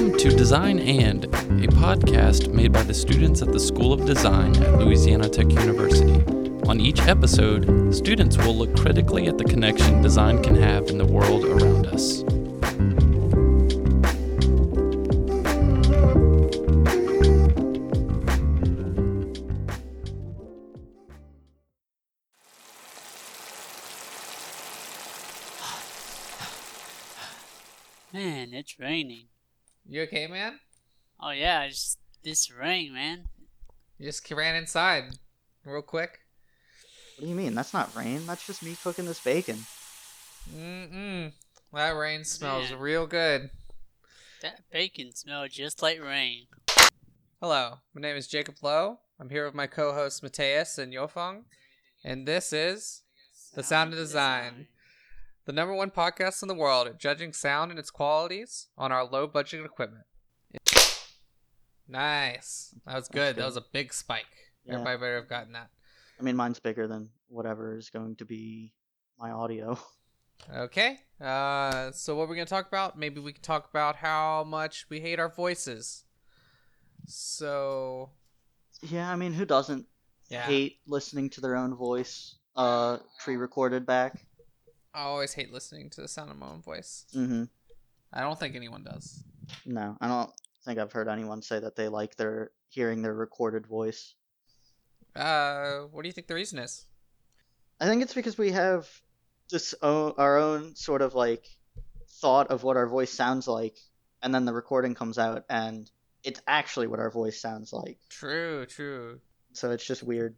Welcome to Design and, a podcast made by the students at the School of Design at Louisiana Tech University. On each episode, students will look critically at the connection design can have in the world around us. Man, it's raining. You okay, man? Oh yeah, just this rain, man. You just ran inside real quick. What do you mean? That's not rain. That's just me cooking this bacon. Mm-mm. That rain smells Man. real good. That bacon smells just like rain. Hello, my name is Jacob Lowe. I'm here with my co-hosts Mateus and Yofeng, and this is The Sound of Design, the number one podcast in the world at judging sound and its qualities on our low-budget equipment. Nice. That was good. That was a big spike. Yeah. Everybody better have gotten that. I mean, mine's bigger than whatever is going to be my audio. Okay. Uh, so what we're gonna talk about? Maybe we can talk about how much we hate our voices. So Yeah, I mean, who doesn't yeah, hate listening to their own voice uh pre-recorded back? I always hate listening to the sound of my own voice. Mm-hmm. I don't think anyone does. No, I don't think I've heard anyone say that they like their hearing their recorded voice. Uh, what do you think the reason is? I think it's because we have o- our own sort of like thought of what our voice sounds like, and then the recording comes out and it's actually what our voice sounds like. True, true. So it's just weird.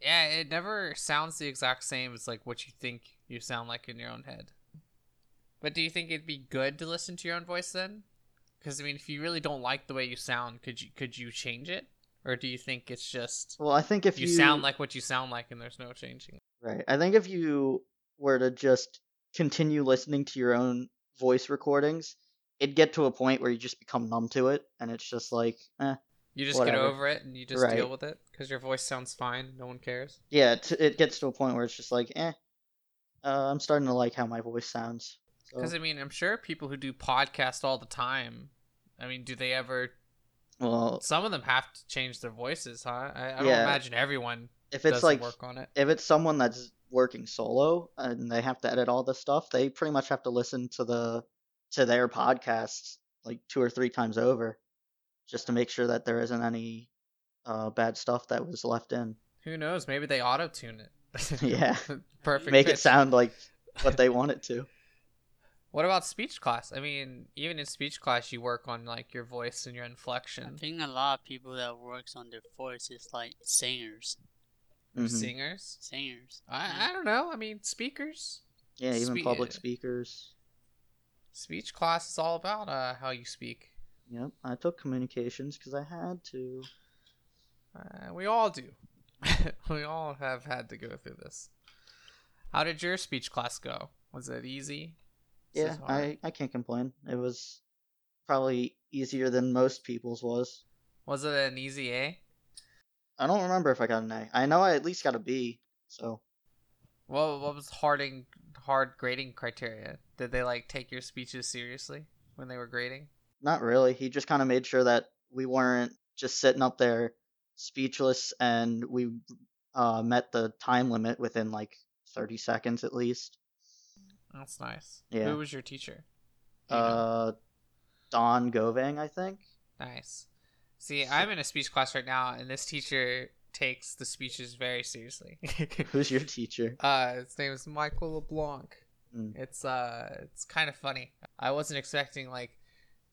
Yeah, it never sounds the exact same as like what you think you sound like in your own head. But do you think it'd be good to listen to your own voice then? Because I mean, if you really don't like the way you sound, could you could you change it, or do you think it's just Well, I think if you, you, sound like what you sound like and there's no changing? right, I think if you were to just continue listening to your own voice recordings, it'd get to a point where you just become numb to it, and it's just like, eh, You just Whatever. get over it and you just deal with it because your voice sounds fine. No one cares. yeah, it, it gets to a point where it's just like, eh, uh, I'm starting to like how my voice sounds. So, Because I mean, I'm sure people who do podcasts all the time. I mean, do they ever? well, Some of them have to change their voices, huh? I, I don't imagine everyone if it's like work on it. if it's someone that's working solo and they have to edit all this stuff, they pretty much have to listen to the to their podcasts like two or three times over, just to make sure that there isn't any uh, bad stuff that was left in. Who knows? Maybe they auto tune it. Yeah. Perfect. Make it sound like what they want it to. What about speech class? I mean, even in speech class, you work on like your voice and your inflection. I think a lot of people that works on their voice is like singers. Mhm. Singers. Singers. I, I don't know. I mean, speakers. Yeah, even Spe- public speakers. Speech class is all about uh, how you speak. Yep, I took communications because I had to. Uh, we all do. we all have had to go through this. How did your speech class go? Was it easy? Yeah. I, I can't complain. It was probably easier than most people's was. Was it an easy A? I don't remember if I got an A. I know I at least got a B. So What what was harding hard grading criteria? Did they like take your speeches seriously when they were grading? not really. He just kind of made sure that we weren't just sitting up there speechless, and we uh, met the time limit within like 30 seconds at least. That's nice. Yeah. Who was your teacher? You know? Uh, Don Govang, I think. nice. See, I'm in a speech class right now, and this teacher takes the speeches very seriously. Who's your teacher? uh, his name is Michael LeBlanc. Mm. It's uh, it's kind of funny. I wasn't expecting like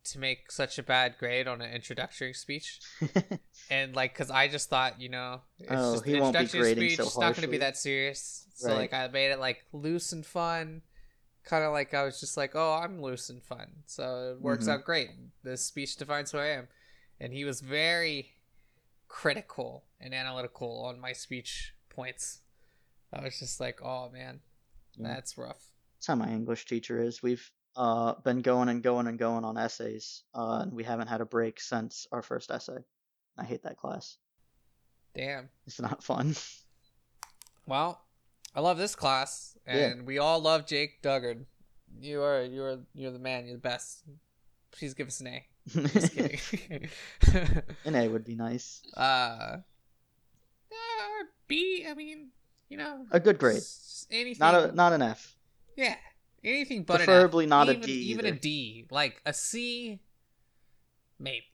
to make such a bad grade on an introductory speech, and like, cause I just thought, you know, it's Oh, just he an won't be introductory grading speech. so it's not going to be that serious. So Right. like, I made it like loose and fun. Kind of like I was just like, oh, I'm loose and fun, so it works Mhm. out great. This speech defines who I am, and he was very critical and analytical on my speech points. I was just like, oh man, Yeah. that's rough. That's how my English teacher is. We've uh, been going and going and going on essays, uh, and we haven't had a break since our first essay. I hate that class. Damn. It's not fun. Well, I love this class, Yeah. and we all love Jake Duggard. You are you are you're the man. You're the best. please give us an A. Just kidding. An A would be nice. uh, uh, B. I mean, you know, A good grade. Anything. Not a not an F. yeah. Anything but Preferably not a even, D Even a. D, like a C. Maybe,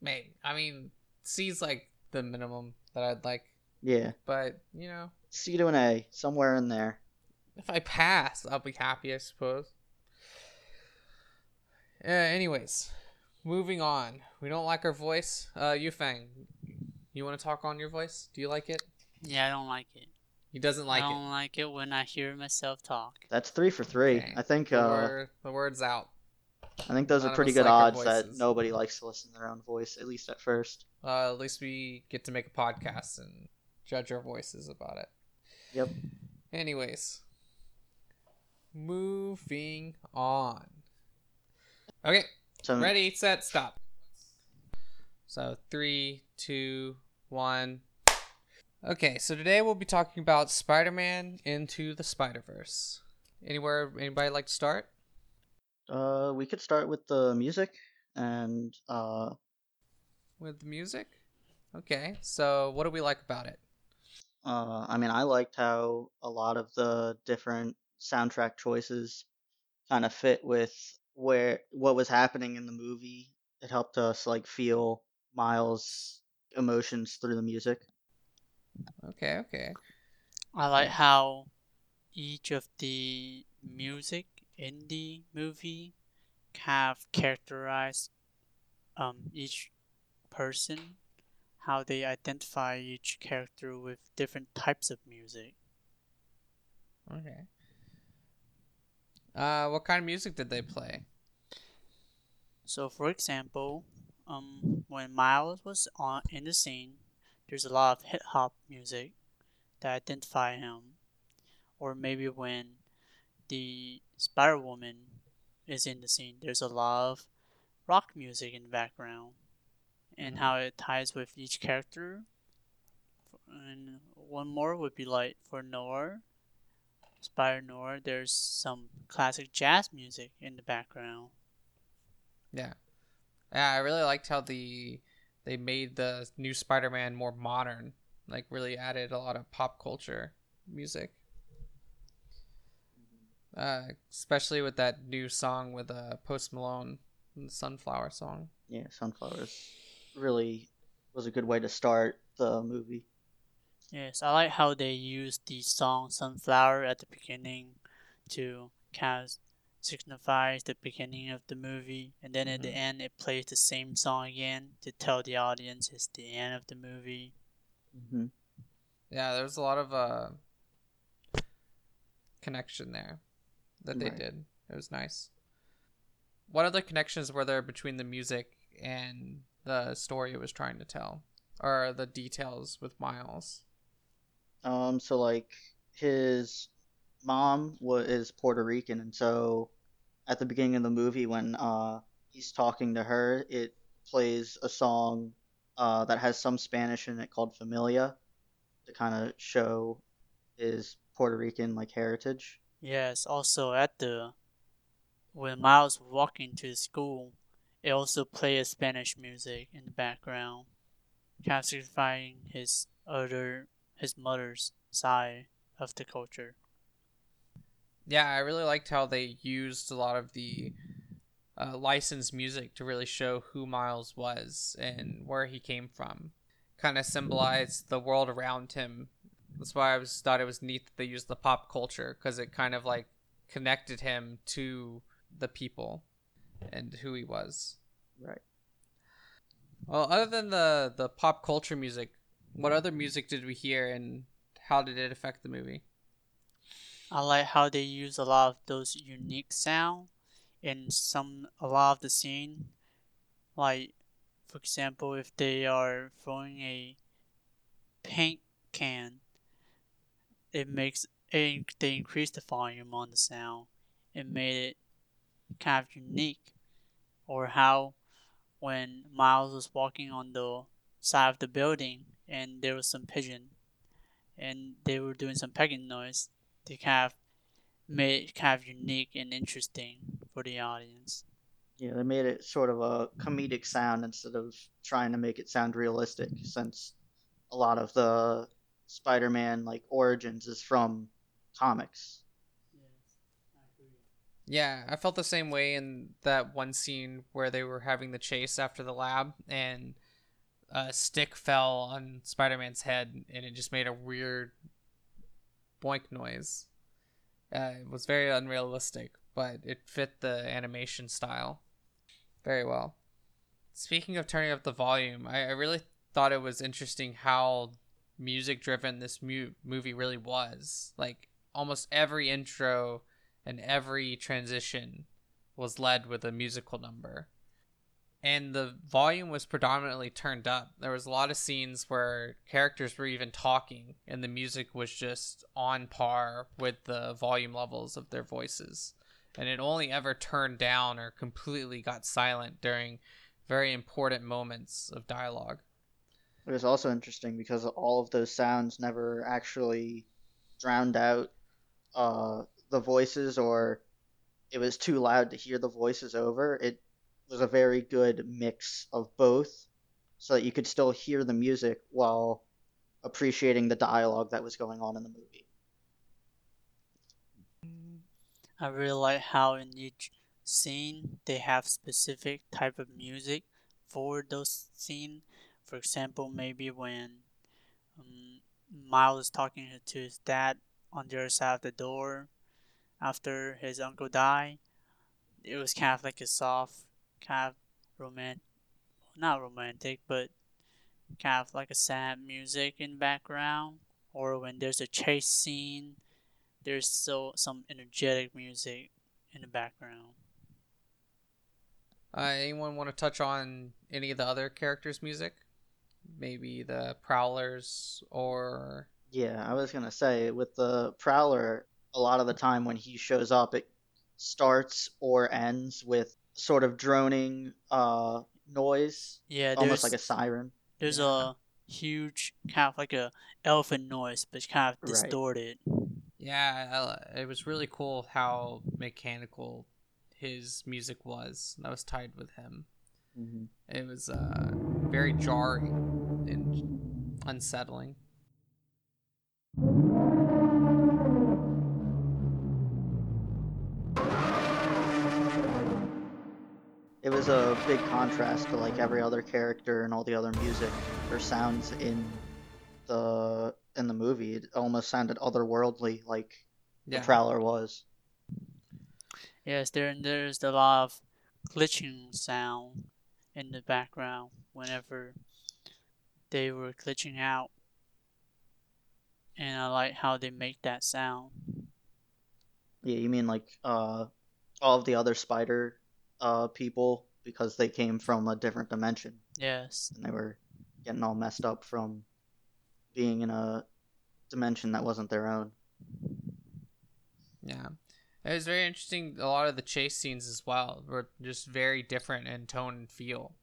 maybe. I mean, C's like the minimum that I'd like, Yeah. but you know, C to an A, somewhere in there. if I pass, I'll be happy, I suppose. Uh, anyways, moving on. We don't like our voice. Uh, Yufeng, you want to talk on your voice? Do you like it? Yeah, I don't like it. He doesn't like it. I don't like it when I hear myself talk. That's three for three. Okay. I think The, uh, word, the word's out. I think those none are pretty good like odds that nobody likes to listen to their own voice, at least at first. Uh, at least we get to make a podcast and judge our voices about it. Yep. Anyways, moving on. Okay, So ready, set, stop. So three, two, one. Okay, so today we'll be talking about Spider-Man into the Spider-Verse. Anywhere, anybody like to start? uh, we could start with the music and uh, with the music. Okay, so what do we like about it? Uh, I mean, I liked how a lot of the different soundtrack choices kind of fit with where what was happening in the movie. It helped us like feel Miles' emotions through the music. Okay, okay. I like how each of the music in the movie have characterized um each person, how they identify each character with different types of music. Okay. Uh, what kind of music did they play? So, for example, um, when Miles was on in the scene, there's a lot of hip hop music that identify him, or maybe when the Spider Woman is in the scene, there's a lot of rock music in the background, and Mhm. how it ties with each character. And one more would be like for Noir, Spider Noir. There's some classic jazz music in the background. Yeah. Yeah, I really liked how the they made the new Spider-Man more modern. Like really added a lot of pop culture music. Uh, especially with that new song with uh, Post Malone, the Sunflower song. Yeah, Sunflowers really was a good way to start the movie. Yes, I like how they use the song Sunflower at the beginning to kind of signify the beginning of the movie, and then at the Mhm. end it plays the same song again to tell the audience it's the end of the movie. hmm Yeah, there's a lot of uh connection there that they Right. did. It was nice. What other connections were there between the music and the story it was trying to tell, or the details with Miles? Um, so like his mom was is Puerto Rican, and so at the beginning of the movie when uh he's talking to her, it plays a song uh that has some Spanish in it called Familia to kind of show his Puerto Rican like heritage. Yes, also at the when Miles walking to school, it also plays Spanish music in the background, signifying his other his mother's side of the culture. Yeah, I really liked how they used a lot of the uh, licensed music to really show who Miles was and where he came from. Kind of symbolized the world around him. That's why I was thought it was neat that they used the pop culture because it kind of like connected him to the people and who he was. Right. Well, other than the the pop culture music, what other music did we hear and how did it affect the movie? I like how they use a lot of those unique sound in some a lot of the scene. Like, for example, if they are throwing a paint can, it makes it, they increase the volume on the sound. It made it kind of unique. Or how when Miles was walking on the side of the building and there was some pigeon and they were doing some pecking noise they kind of made it kind of unique and interesting for the audience. Yeah, they made it sort of a comedic sound instead of trying to make it sound realistic, since a lot of the Spider-Man like origins is from comics. Yeah, I felt the same way in that one scene where they were having the chase after the lab and a stick fell on Spider-Man's head and it just made a weird boink noise. Uh, it was very unrealistic, but it fit the animation style very well. Speaking of turning up the volume, I, I really thought it was interesting how music driven this mu- movie really was. Like almost every intro and every transition was led with a musical number. And the volume was predominantly turned up. There was a lot of scenes where characters were even talking and the music was just on par with the volume levels of their voices. And it only ever turned down or completely got silent during very important moments of dialogue. It was also interesting because all of those sounds never actually drowned out uh, the voices or it was too loud to hear the voices over. It was a very good mix of both so that you could still hear the music while appreciating the dialogue that was going on in the movie. I really like how in each scene they have specific type of music for those scene. For example, maybe when um, Miles is talking to his dad on the other side of the door after his uncle died, it was kind of like a soft, kind of romantic, not romantic, but kind of like a sad music in background. Or when there's a chase scene, there's still some energetic music in the background. Uh, anyone want to touch on any of the other characters' music? Maybe the Prowlers or. Yeah, I was gonna say with the Prowler, a lot of the time when he shows up, it starts or ends with sort of droning uh, noise, Yeah, almost like a siren. there's Yeah. a huge kind of like a elephant noise, but it's kind of Right. distorted. Yeah, I- it was really cool how mechanical his music was. That was tied with him. hmm It was uh, very jarring and unsettling. It was a big contrast to like every other character and all the other music or sounds in the in the movie. It almost sounded otherworldly, like Yeah. the Prowler was. Yes, there there's a lot of glitching sound in the background whenever they were glitching out. And I like how they make that sound. Yeah, you mean like uh, all of the other spider uh, people because they came from a different dimension Yes. and they were getting all messed up from being in a dimension that wasn't their own. Yeah. It was very interesting. A lot of the chase scenes as well were just very different in tone and feel.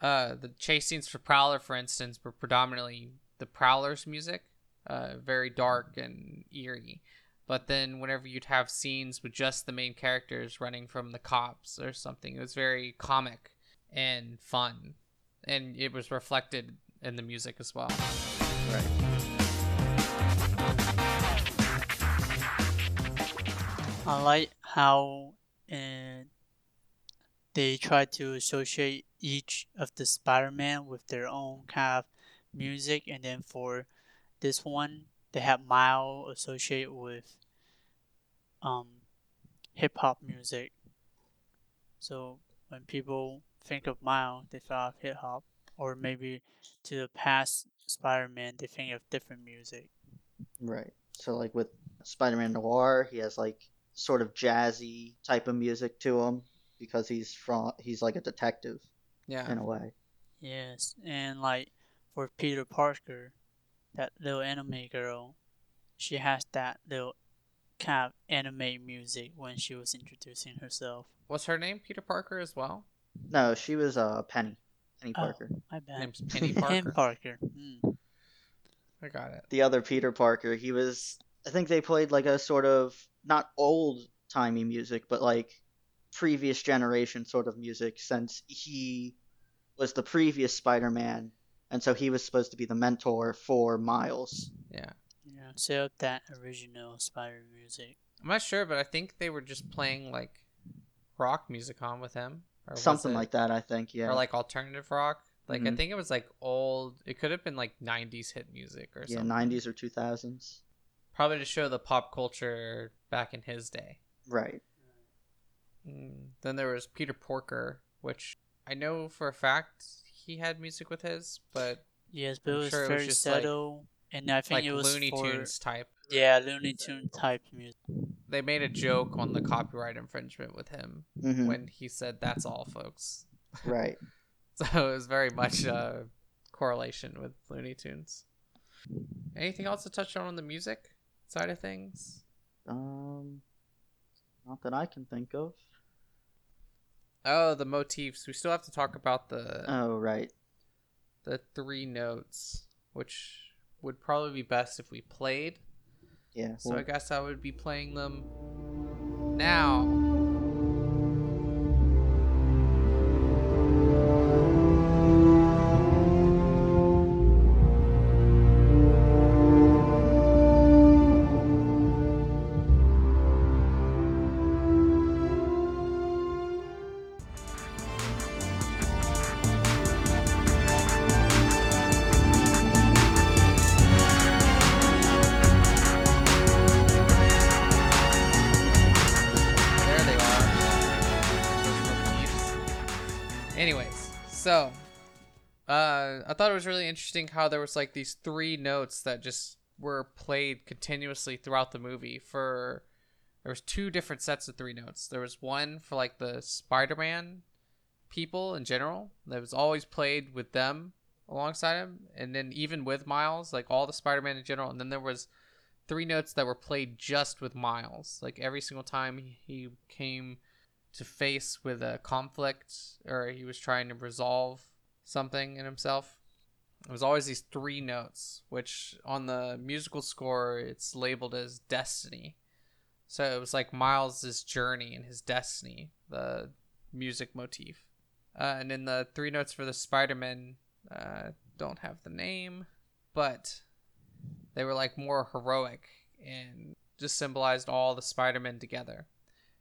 Uh, the chase scenes for Prowler, for instance, were predominantly the Prowler's music, uh, very dark and eerie. But then, whenever you'd have scenes with just the main characters running from the cops or something, it was very comic and fun. And it was reflected in the music as well. Right. I like how uh, they try to associate each of the Spider-Man with their own kind of music, and then for this one, they have Mile associated with um, hip hop music. So when people think of Mile, they think of hip hop, or maybe to the past Spider-Man, they think of different music. Right. So like with Spider-Man Noir, he has like sort of jazzy type of music to him because he's from he's like a detective Yeah. in a way. Yes, and like for Peter Parker, that little anime girl, she has that little kind of anime music when she was introducing herself. Was her name Peter Parker as well? No, she was uh Peni. Peni Oh. Parker. My bad. Name's Peni Pen Parker. Parker. Mm. I got it. The other Peter Parker, he was I think they played like a sort of not old timey music, but like previous generation sort of music since he was the previous Spider-Man, and so he was supposed to be the mentor for Miles. Yeah. Yeah, So that original Spider music. I'm not sure, but I think they were just playing like rock music on with him, or Something it- like that, I think. Yeah. or like alternative rock. Like I Mhm. think it was like old. It could have been like '90s hit music or yeah, something. 90s or 2000s. Probably to show the pop culture back in his day. Right. Mm. Then there was Peter Porker, which I know for a fact he had music with his, but Yes, but I'm it was sure it was very like- subtle, and I think like it was Looney for Tunes type. yeah Looney Tune type music. They made a joke on the copyright infringement with him hmm when he said, "That's all, folks." Right. So it was very much a correlation with Looney Tunes. Anything else to touch on on the music side of things? Um, not that I can think of. Oh, the motifs. We still have to talk about the Oh, right. the three notes, which would probably be best if we played. Yeah. So well, I guess I would be playing them now. So uh, I thought it was really interesting how there was like these three notes that just were played continuously throughout the movie. For there was two different sets of three notes. There was one for like the Spider-Man people in general that was always played with them alongside him, and then even with Miles, like all the Spider-Man in general. And then there was three notes that were played just with Miles. Like every single time he- he came to face with a conflict or he was trying to resolve something in himself. It was always these three notes, which on the musical score it's labeled as destiny. So it was like Miles's journey and his destiny, the music motif. Uh, and then the three notes for the Spider-Man uh, don't have the name, but they were like more heroic and just symbolized all the Spider-Men together.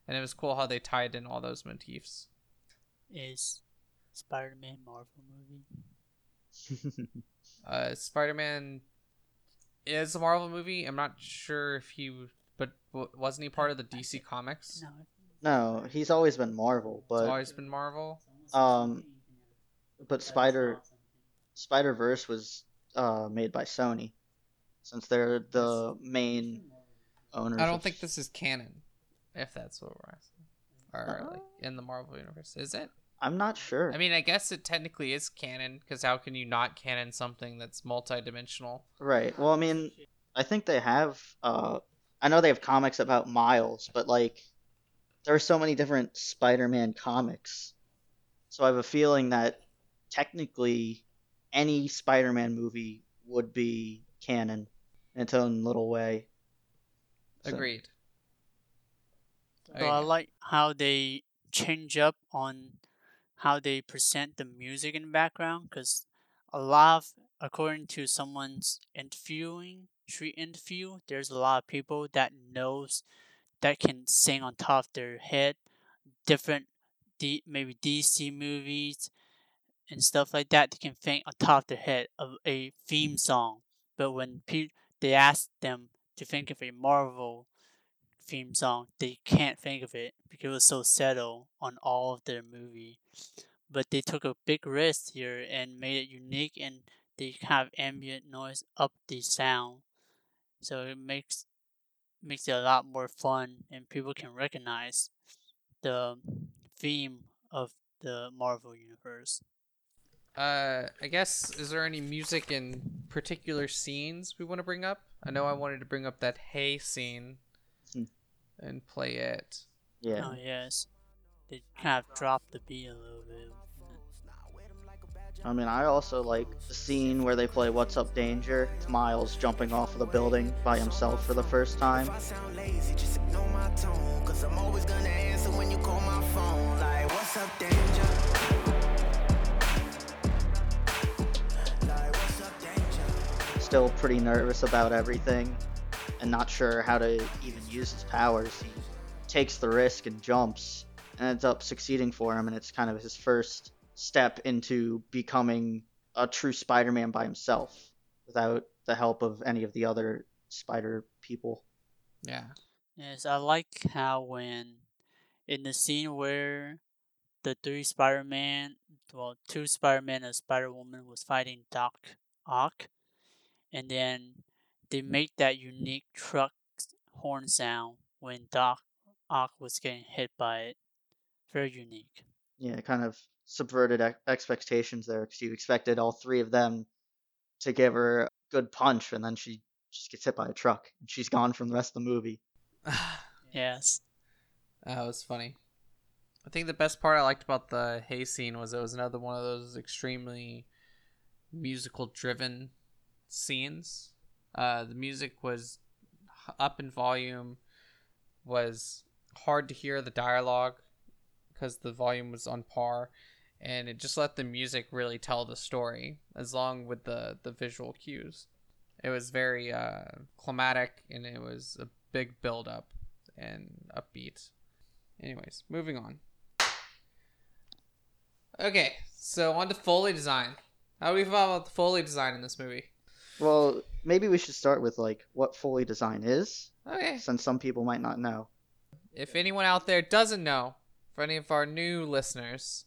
And it was cool how they tied in all those motifs. Is Spider-Man Marvel movie? Uh, Spider-Man is a Marvel movie. I'm not sure if he, but wasn't he part of the DC Comics? No. no, he's always been Marvel, It's but always been Marvel. um, but Spider Spider Verse was uh made by Sony, since they're the main owners. I don't of- think this is canon, if that's what we're asking. Or like in the Marvel universe, is it? I'm not sure. I mean, I guess it technically is canon because how can you not canon something that's multi-dimensional? Right. Well, I mean, I think they have. Uh, I know they have comics about Miles, but like, there are so many different Spider-Man comics, so I have a feeling that technically, any Spider-Man movie would be canon in its own little way. So- Agreed. So I like how they change up on how they present the music in the background because a lot of, according to someone's interviewing street interview, there's a lot of people that knows that can sing on top of their head different D, maybe DC movies and stuff like that. They can think on top of their head of a theme song, but when pe- they ask them to think of a Marvel theme song, they can't think of it because it was so settled on all of their movie. But they took a big risk here and made it unique, and they have ambient noise up the sound, so it makes makes it a lot more fun, and people can recognize the theme of the Marvel universe. Uh, I guess is there any music in particular scenes we want to bring up? I know I wanted to bring up that hay scene. And play it. Yeah. Oh yes, they kind of dropped the beat a little bit. I mean, I also like the scene where they play What's Up Danger. It's Miles jumping off of the building by himself for the first time. If I sound lazy, just ignore my tone. Cause I'm always gonna answer when you call my phone. Like, what's up, danger? Like, what's up, danger? Still pretty nervous about everything and not sure how to even use his powers. He takes the risk and jumps and ends up succeeding for him, and it's kind of his first step into becoming a true Spider Man by himself without the help of any of the other spider people. Yeah. Yes, I like how when in the scene where the three Spider-Man, well, two Spider-Man and Spider-Woman was fighting Doc Ock, and then they make that unique truck horn sound when Doc Ock was getting hit by it. Very unique. Yeah, kind of subverted ex- expectations there because you expected all three of them to give her a good punch, and then she just gets hit by a truck and she's gone from the rest of the movie. Yes. That was funny. I think the best part I liked about the hay scene was it was another one of those extremely musical driven scenes. Uh, the music was up in volume, was hard to hear the dialogue because the volume was on par, and it just let the music really tell the story as long with the the visual cues. It was very uh, climatic and it was a big build up and upbeat. Anyways, moving on. Okay, so on to Foley design. How do we feel about the Foley design in this movie? Well, maybe we should start with like what Foley design is, Okay. since some people might not know. If anyone out there doesn't know, for any of our new listeners,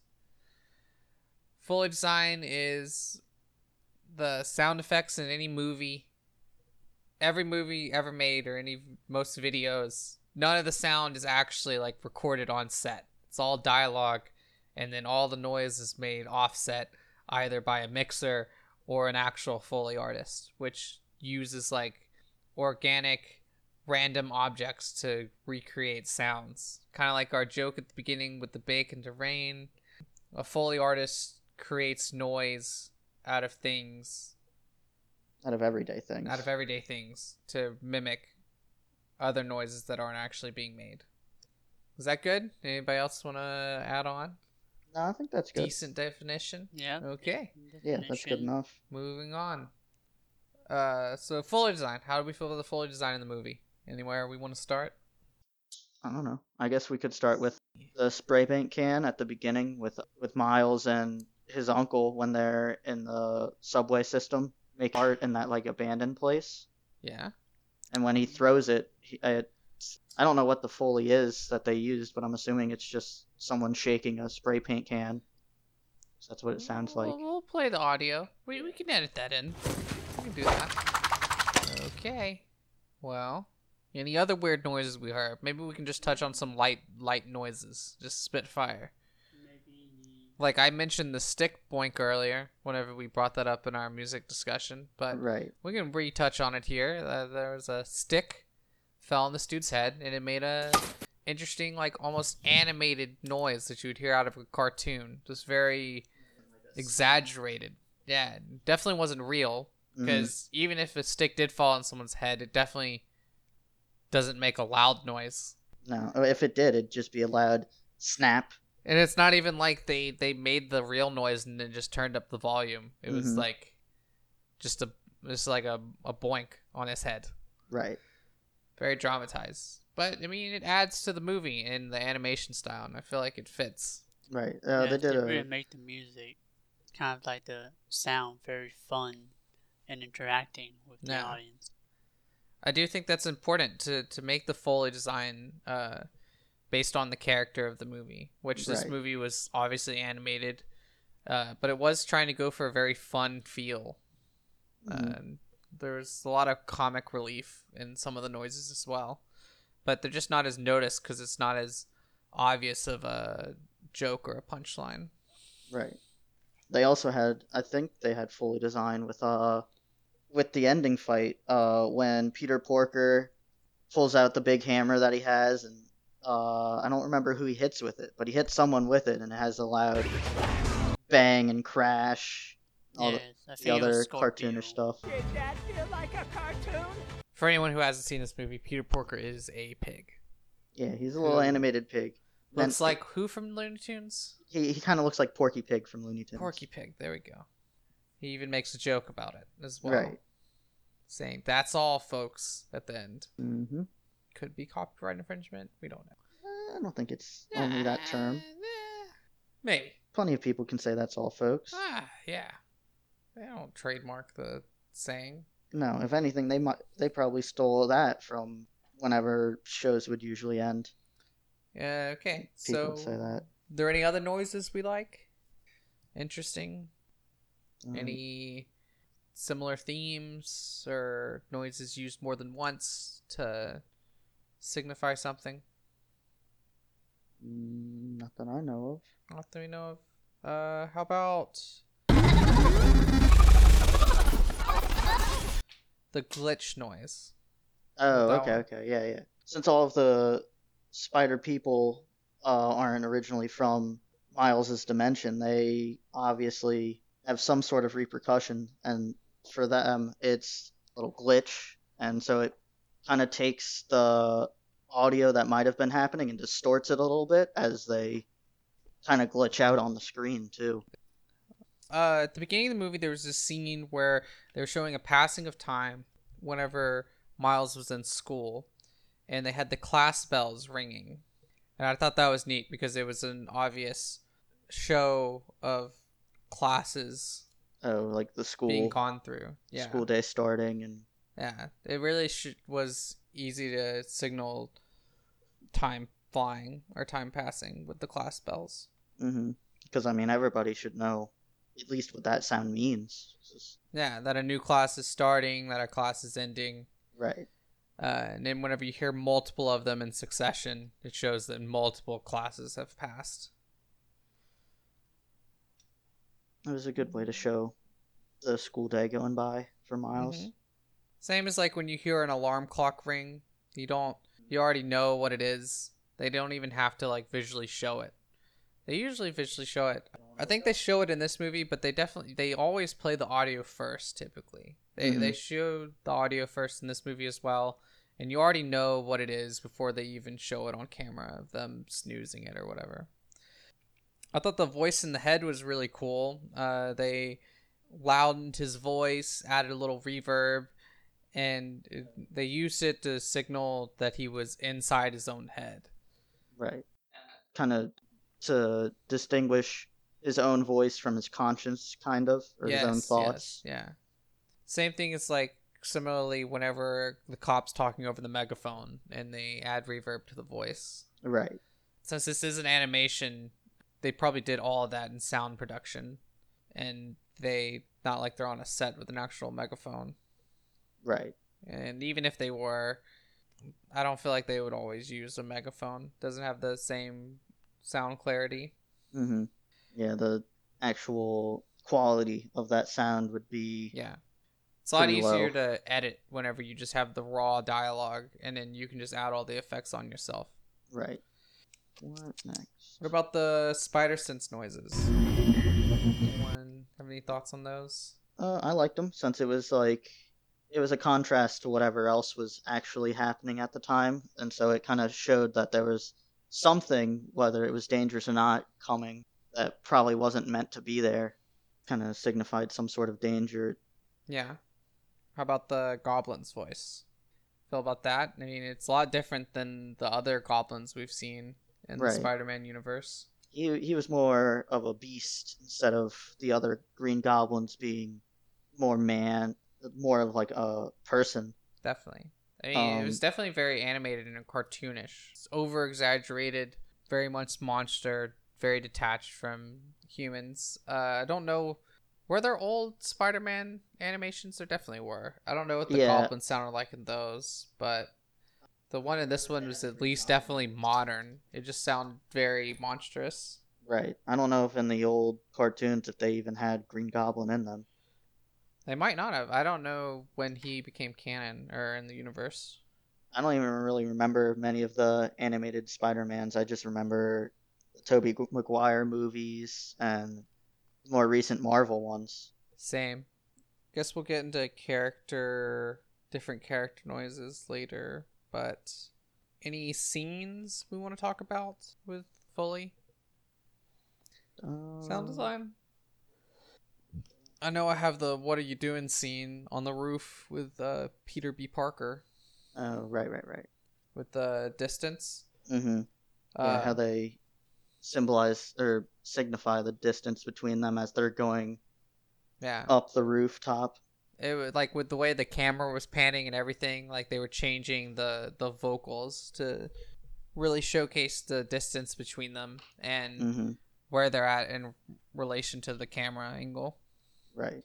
Foley design is the sound effects in any movie, every movie ever made, or any most videos. None of the sound is actually like recorded on set. It's all dialogue, and then all the noise is made offset either by a mixer or an actual Foley artist, which uses like organic random objects to recreate sounds. Kind of like our joke at the beginning with the bacon to rain. A Foley artist creates noise out of things, Out of everyday things. out of everyday things, to mimic other noises that aren't actually being made. Is that good? Anybody else want to add on? no, I think that's good. Decent definition? Yeah. Okay, Yeah, that's good enough. moving on. Uh, so Foley design. How do we feel about the Foley design in the movie? Anywhere we want to start? I don't know. I guess we could start with the spray paint can at the beginning with with Miles and his uncle when they're in the subway system, make art in that like abandoned place. Yeah. And when he throws it, he, I, I don't know what the foley is that they used, but I'm assuming it's just someone shaking a spray paint can. So that's what it sounds like. We'll, we'll play the audio. We, we can edit that in. Do that. Okay. Well, any other weird noises we heard? Maybe we can just touch on some light light noises. Just spit fire. Maybe Like I mentioned the stick boink earlier, whenever we brought that up in our music discussion, but Right. we can retouch on it here. Uh, there was a stick fell on this dude's head, and it made a interesting, like almost animated noise that you would hear out of a cartoon. Just very exaggerated. Yeah, definitely wasn't real Mhm. because even if a stick did fall on someone's head, it definitely doesn't make a loud noise. No, if it did, it'd just be a loud snap. And it's not even like they they made the real noise and then just turned up the volume. It was Mhm. like just a just like a, a boink on his head. Right. Very dramatized. But I mean it adds to the movie and the animation style and I feel like it fits. Right. Uh, yeah, they did a. really make the music kind of like the sound very fun and interacting with the Yeah. audience. I do think that's important to to make the Foley design uh based on the character of the movie, which this Right. movie was obviously animated, uh, but it was trying to go for a very fun feel. Mhm. Uh, there's a lot of comic relief in some of the noises as well, but they're just not as noticed because it's not as obvious of a joke or a punchline. Right. They also had, I think they had Foley designed with uh, with the ending fight, uh, when Peter Porker pulls out the big hammer that he has, and uh, I don't remember who he hits with it, but he hits someone with it, and it has a loud Bang and Crash, all yeah, the, the think it was other Scorpio. cartoonish stuff. Did that feel like a cartoon? For anyone who hasn't seen this movie, Peter Porker is a pig. Yeah, he's a little Who animated pig. And Looks like who from Looney Tunes? he, he kind of looks like Porky Pig from Looney Tunes. Porky Pig. There we go. He even makes a joke about it as well, Right. saying "That's all, folks." At the end, Mm-hmm. could be copyright infringement. We don't know. I don't think it's only that term. Eh, Maybe. Plenty of people can say that's all, folks. Ah, yeah. They don't trademark the saying. No, if anything, they might they probably stole that from whenever shows would usually end. Yeah. Okay. People so, say that. there any other noises we like? Interesting. Um, Any similar themes or noises used more than once to signify something? mm, not that I know of. Not that we know of. Uh, how about the glitch noise? Oh, That okay, one. okay, yeah, yeah. Since all of the spider people uh, aren't originally from Miles's dimension, they obviously have some sort of repercussion, and for them, it's a little glitch, and so it kind of takes the audio that might have been happening and distorts it a little bit as they kind of glitch out on the screen too. uh, at the beginning of the movie, there was this scene where they were showing a passing of time whenever Miles was in school, and they had the class bells ringing, and I thought that was neat because it was an obvious show of classes Oh, like the school being gone through. Yeah, school day starting and yeah, it really was easy to signal time flying or time passing with the class bells. Mm-hmm. Because I mean, everybody should know at least what that sound means. Just- Yeah, that a new class is starting, that a class is ending. right. Uh, and then whenever you hear multiple of them in succession, it shows that multiple classes have passed. It was a good way to show the school day going by for Miles. Mhm. Same as like when you hear an alarm clock ring, you don't, you already know what it is. They don't even have to like visually show it. They usually visually show it. I think they show it in this movie, but they definitely, they always play the audio first. Typically, they Mhm. they show the audio first in this movie as well, and you already know what it is before they even show it on camera of them snoozing it or whatever. I thought the voice in the head was really cool. Uh, they loudened his voice, added a little reverb, and it- they used it to signal that he was inside his own head. Right. Kind of to distinguish his own voice from his conscience, kind of, or his own thoughts. Yes, yeah. Same thing as like similarly whenever the cops talking over the megaphone and they add reverb to the voice. Right. Since this is an animation, they probably did all of that in sound production, and they not like they're on a set with an actual megaphone. Right. And even if they were, I don't feel like they would always use a megaphone. Doesn't have the same sound clarity. mm-hmm. Yeah, the actual quality of that sound would be Yeah. It's a lot easier low. to edit whenever you just have the raw dialogue and then you can just add all the effects on yourself. right. What next? What about the spider sense noises? Anyone have any thoughts on those? Uh, I liked them since it was like it was a contrast to whatever else was actually happening at the time, and so it kind of showed that there was something, whether it was dangerous or not, coming that probably wasn't meant to be there. Kind of signified some sort of danger. Yeah. How about the goblin's voice? Feel about that? I mean, it's a lot different than the other goblins we've seen in Right. the Spider-Man universe. He he was more of a beast instead of the other Green Goblins being more man, more of like a person. Definitely. I mean, it was Um, definitely very animated and cartoonish. It's over exaggerated, very much monster, very detached from humans. Uh, I don't know. Were there old Spider Man animations? There definitely were. I don't know what the Yeah. goblins sounded like in those, but the one in this one was at least definitely modern. It just sounded very monstrous. Right. I don't know if in the old cartoons if they even had Green Goblin in them. They might not have. I don't know when he became canon or in the universe. I don't even really remember many of the animated Spider-Mans. I just remember the Tobey Maguire movies and more recent Marvel ones. Same. Guess we'll get into character, different character noises later. But any scenes we want to talk about with Foley Uh, sound design? I know I have the "What are you doing?" scene on the roof with uh, Peter B. Parker Oh, right, right, right. with the distance. Mm-hmm. Yeah, Uh, how they symbolize or signify the distance between them as they're going yeah. up the rooftop. It was like with the way the camera was panning and everything like they were changing the the vocals to really showcase the distance between them and Mm-hmm. where they're at in relation to the camera angle Right.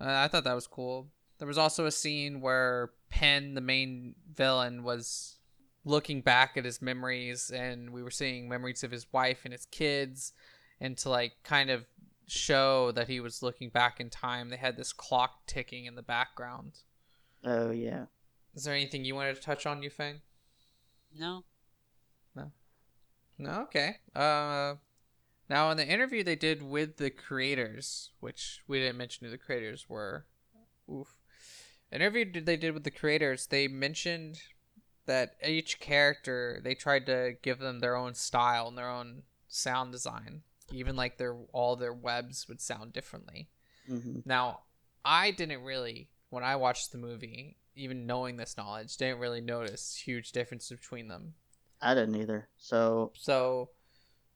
uh, i thought that was cool there was also a scene where penn the main villain was looking back at his memories and we were seeing memories of his wife and his kids and to like kind of show that he was looking back in time they had this clock ticking in the background Oh yeah. Is there anything you wanted to touch on, Yufeng? No. No, No. okay. Uh, now in the interview they did with the creators, which we didn't mention who the creators were. Oof. Interview they did with the creators, they mentioned that each character they tried to give them their own style and their own sound design. Even like their all their webs would sound differently. Mm-hmm. Now, I didn't really, when I watched the movie, even knowing this knowledge, didn't really notice huge difference between them. I didn't either. So So,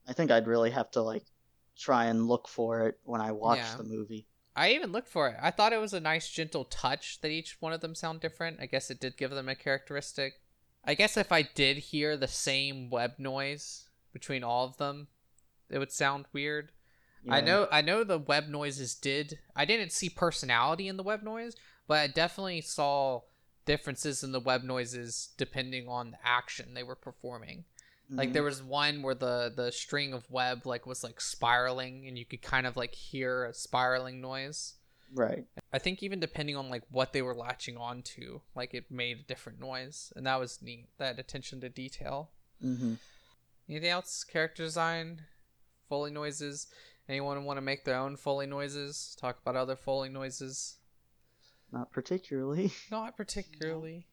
I think I'd really have to like try and look for it when I watch Yeah. the movie. I even looked for it. I thought it was a nice, gentle touch that each one of them sound different. I guess it did give them a characteristic. I guess if I did hear the same web noise between all of them, it would sound weird. I know I know the web noises did. I didn't see personality in the web noise, but I definitely saw differences in the web noises depending on the action they were performing. Like Mhm. there was one where the the string of web like was like spiraling and you could kind of like hear a spiraling noise. Right. I think even depending on like what they were latching onto, like it made a different noise, and that was neat. That attention to detail. Mm-hmm. Anything else? Character design, foley noises. Anyone want to make their own foley noises? Talk about other foley noises. Not particularly. Not particularly.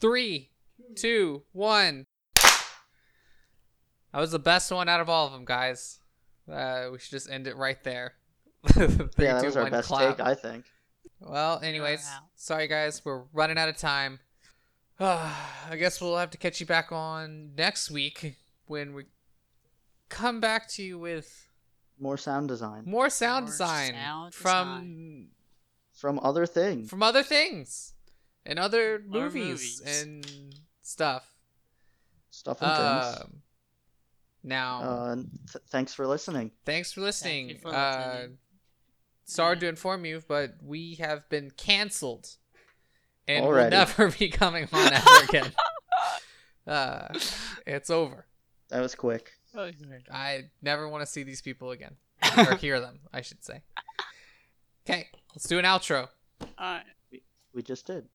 Three, two, one. That was the best one out of all of them, guys. Uh, we should just end it right there. Three, yeah, that two, was our best clap. take, I think. Well, anyways, out. sorry guys, we're running out of time. I guess we'll have to catch you back on next week when we come back to you with More sound design more sound More design sound from from other things. from other things and other movies, movies. and stuff. Stuff and things. Um, now, Uh, th- thanks for listening. thanks for listening. you for uh, listening. sorry Yeah. to inform you, but we have been canceled and Already. will never be coming on ever again. uh, it's over. That was quick. I never want to see these people again or hear them, I should say. Okay, let's do an outro. Alright. We just did.